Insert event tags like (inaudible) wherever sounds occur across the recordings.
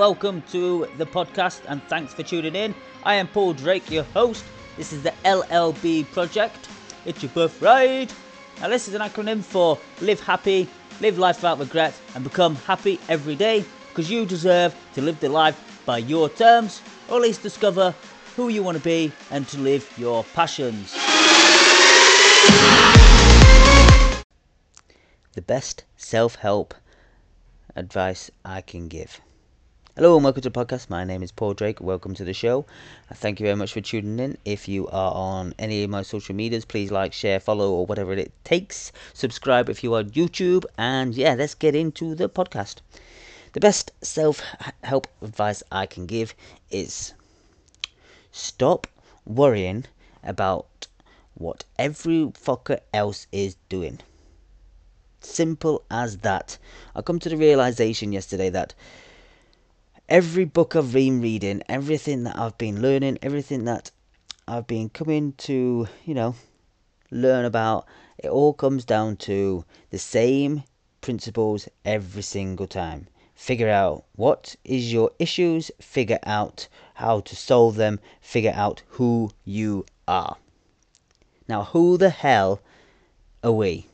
welcome to the podcast and thanks for tuning in. I am Paul Drake, your host. This is the LLB project. It's your birth birthright. Now, this is an acronym for Live Happy, Live Life Without Regret, and Become Happy Every Day because you deserve to live the life by your terms, or at least discover who you want to be and to live your passions. The best self help advice I can give. Hello and welcome to the podcast. My name is Paul Drake. Welcome to the show. Uh, thank you very much for tuning in. If you are on any of my social medias, please like, share, follow, or whatever it takes. Subscribe if you are on YouTube. And yeah, let's get into the podcast. The best self help advice I can give is stop worrying about what every fucker else is doing. Simple as that. I come to the realization yesterday that every book I've been reading, everything that I've been learning, everything that I've been coming to, you know, learn about, it all comes down to the same principles every single time. Figure out what is your issues, figure out how to solve them, figure out who you are. Now, who the hell are we?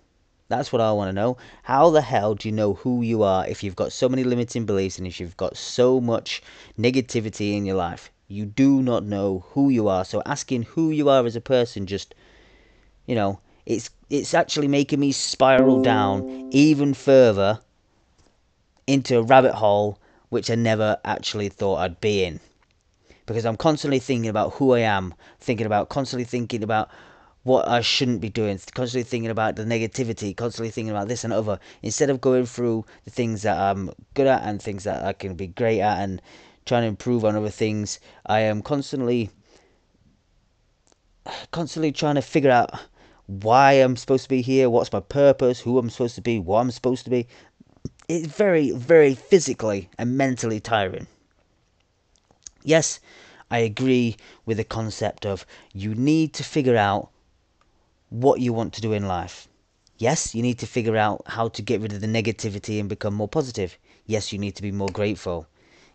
That's what I want to know. How the hell do you know who you are if you've got so many limiting beliefs and if you've got so much negativity in your life? You do not know who you are. So asking who you are as a person just you know, it's it's actually making me spiral down even further into a rabbit hole which I never actually thought I'd be in. Because I'm constantly thinking about who I am, thinking about constantly thinking about what I shouldn't be doing, constantly thinking about the negativity, constantly thinking about this and other, instead of going through the things that I'm good at and things that I can be great at and trying to improve on other things, I am constantly constantly trying to figure out why I'm supposed to be here, what's my purpose, who I'm supposed to be, what I'm supposed to be. It's very, very physically and mentally tiring. Yes, I agree with the concept of you need to figure out what you want to do in life. Yes, you need to figure out how to get rid of the negativity and become more positive. Yes, you need to be more grateful.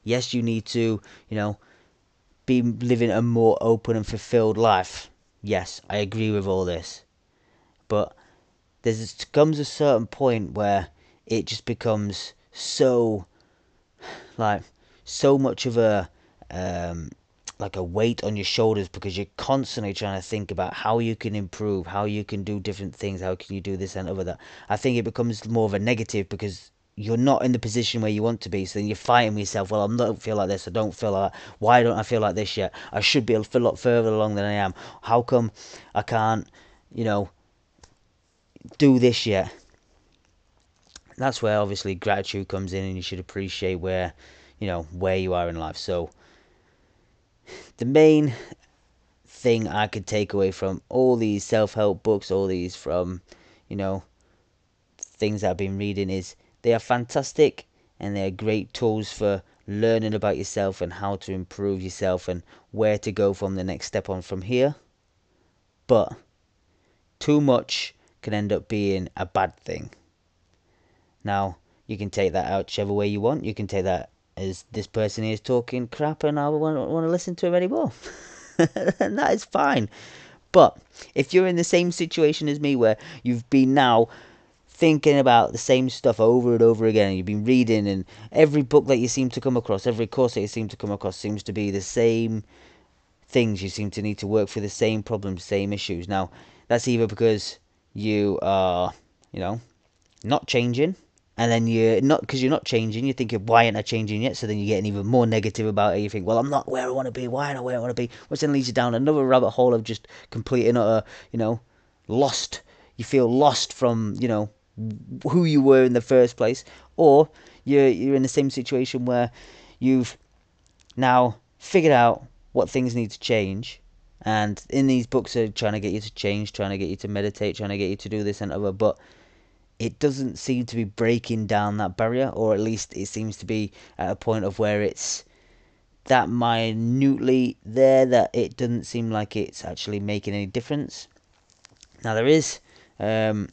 Yes, you need to, you know, be living a more open and fulfilled life. Yes, I agree with all this. But there comes a certain point where it just becomes so like so much of a um, like a weight on your shoulders because you're constantly trying to think about how you can improve, how you can do different things, how can you do this and over that. I think it becomes more of a negative because you're not in the position where you want to be. So then you're fighting with yourself. Well, I don't feel like this. I don't feel like that. Why don't I feel like this yet? I should be able to feel a lot further along than I am. How come I can't, you know, do this yet? That's where obviously gratitude comes in, and you should appreciate where, you know, where you are in life. So the main thing I could take away from all these self help books, all these from, you know, things I've been reading is they are fantastic and they are great tools for learning about yourself and how to improve yourself and where to go from the next step on from here. But too much can end up being a bad thing. Now, you can take that out whichever way you want. You can take that is this person is talking crap and I want, want to listen to him anymore. and (laughs) that is fine. But if you're in the same situation as me where you've been now thinking about the same stuff over and over again, and you've been reading, and every book that you seem to come across, every course that you seem to come across seems to be the same things. You seem to need to work for the same problems, same issues. Now, that's either because you are, you know, not changing and then you're not because you're not changing. You're thinking, why aren't I changing yet? So then you're getting even more negative about it. You think, well, I'm not where I want to be. Why am I where I want to be? Which then leads you down another rabbit hole of just complete and utter, you know, lost. You feel lost from, you know, who you were in the first place, or you're you're in the same situation where you've now figured out what things need to change. And in these books are trying to get you to change, trying to get you to meditate, trying to get you to do this and other, but it doesn't seem to be breaking down that barrier, or at least it seems to be at a point of where it's that minutely there that it doesn't seem like it's actually making any difference. Now there is um,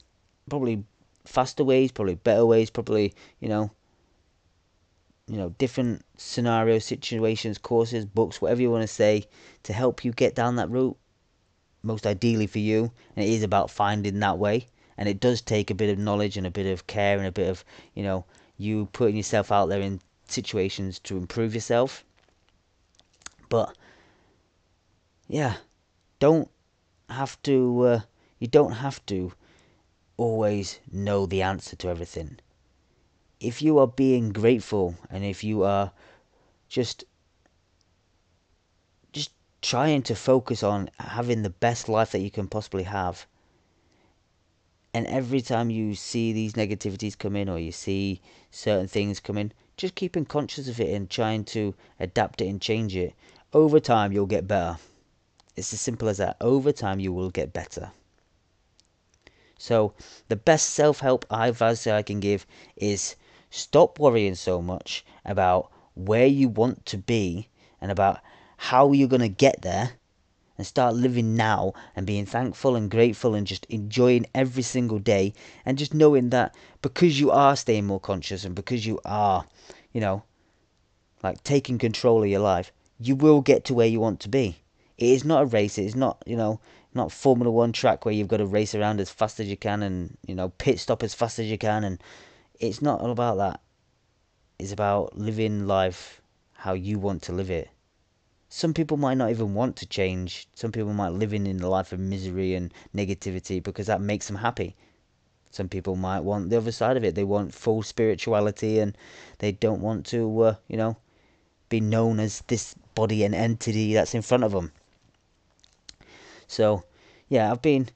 probably faster ways, probably better ways, probably you know you know, different scenarios, situations, courses, books, whatever you want to say, to help you get down that route. Most ideally for you, and it is about finding that way. And it does take a bit of knowledge and a bit of care and a bit of, you know, you putting yourself out there in situations to improve yourself. But yeah, don't have to. Uh, you don't have to always know the answer to everything. If you are being grateful and if you are just just trying to focus on having the best life that you can possibly have. And every time you see these negativities come in or you see certain things come in, just keeping conscious of it and trying to adapt it and change it. Over time, you'll get better. It's as simple as that. Over time, you will get better. So, the best self help advice I can give is stop worrying so much about where you want to be and about how you're going to get there and start living now and being thankful and grateful and just enjoying every single day and just knowing that because you are staying more conscious and because you are, you know, like taking control of your life, you will get to where you want to be. It is not a race. It is not, you know, not Formula One track where you've got to race around as fast as you can and you know pit stop as fast as you can, and it's not all about that. It's about living life how you want to live it. Some people might not even want to change. Some people might live in, in a life of misery and negativity because that makes them happy. Some people might want the other side of it. They want full spirituality and they don't want to, uh, you know, be known as this body and entity that's in front of them. So, yeah, I've been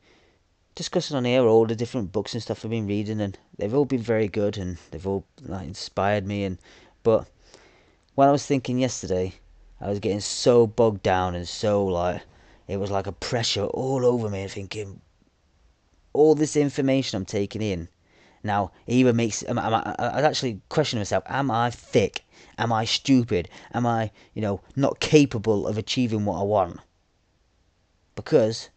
discussing on here all the different books and stuff I've been reading, and they've all been very good, and they've all like, inspired me. And but when I was thinking yesterday, I was getting so bogged down and so like it was like a pressure all over me, and thinking all this information I'm taking in. Now, either makes am, am I, I actually question myself: Am I thick? Am I stupid? Am I, you know, not capable of achieving what I want? because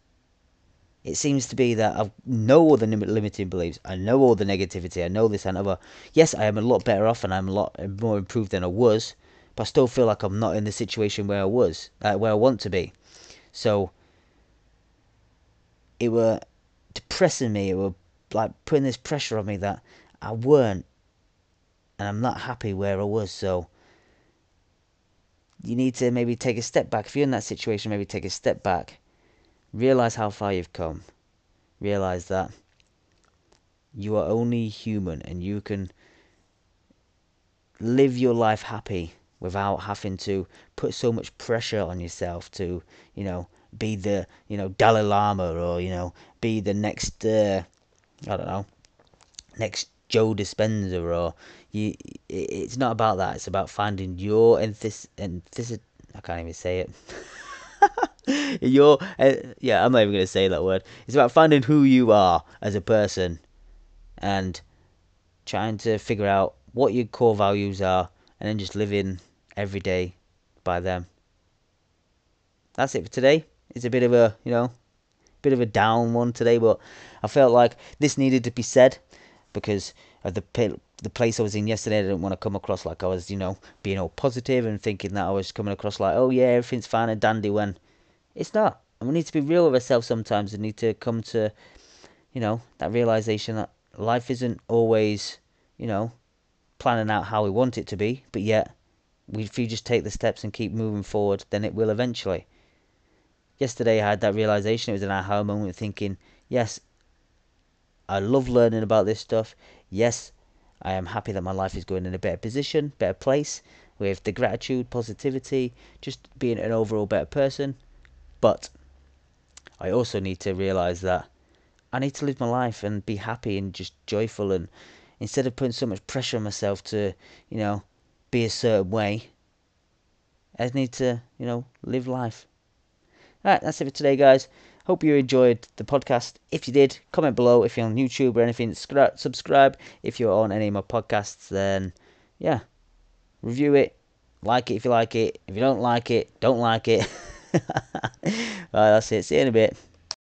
it seems to be that I know all the limiting beliefs, I know all the negativity, I know this and other. Yes, I am a lot better off and I'm a lot more improved than I was, but I still feel like I'm not in the situation where I was, uh, where I want to be. So it were depressing me. It were like putting this pressure on me that I weren't, and I'm not happy where I was. So you need to maybe take a step back. If you're in that situation, maybe take a step back Realize how far you've come. Realize that you are only human and you can live your life happy without having to put so much pressure on yourself to, you know, be the, you know, Dalai Lama or, you know, be the next, uh, I don't know, next Joe Dispenza or you. It's not about that. It's about finding your enthys, enthys I can't even say it. (laughs) You're, uh, yeah, I'm not even going to say that word. It's about finding who you are as a person and trying to figure out what your core values are and then just living every day by them. That's it for today. It's a bit of a, you know, bit of a down one today, but I felt like this needed to be said because of the the place I was in yesterday. I didn't want to come across like I was, you know, being all positive and thinking that I was coming across like, oh yeah, everything's fine and dandy when it's not. And we need to be real with ourselves sometimes and need to come to, you know, that realization that life isn't always, you know, planning out how we want it to be, but yet, if you just take the steps and keep moving forward, then it will eventually. Yesterday, I had that realization. It was an aha moment thinking, yes, I love learning about this stuff. Yes, I am happy that my life is going in a better position, better place, with the gratitude, positivity, just being an overall better person. But I also need to realize that I need to live my life and be happy and just joyful and instead of putting so much pressure on myself to, you know, be a certain way, I need to, you know, live life. Alright, that's it for today, guys. Hope you enjoyed the podcast. If you did, comment below. If you're on YouTube or anything, subscribe. If you're on any of my podcasts, then yeah, review it. Like it if you like it. If you don't like it, don't like it. (laughs) Alright, that's it. See you in a bit.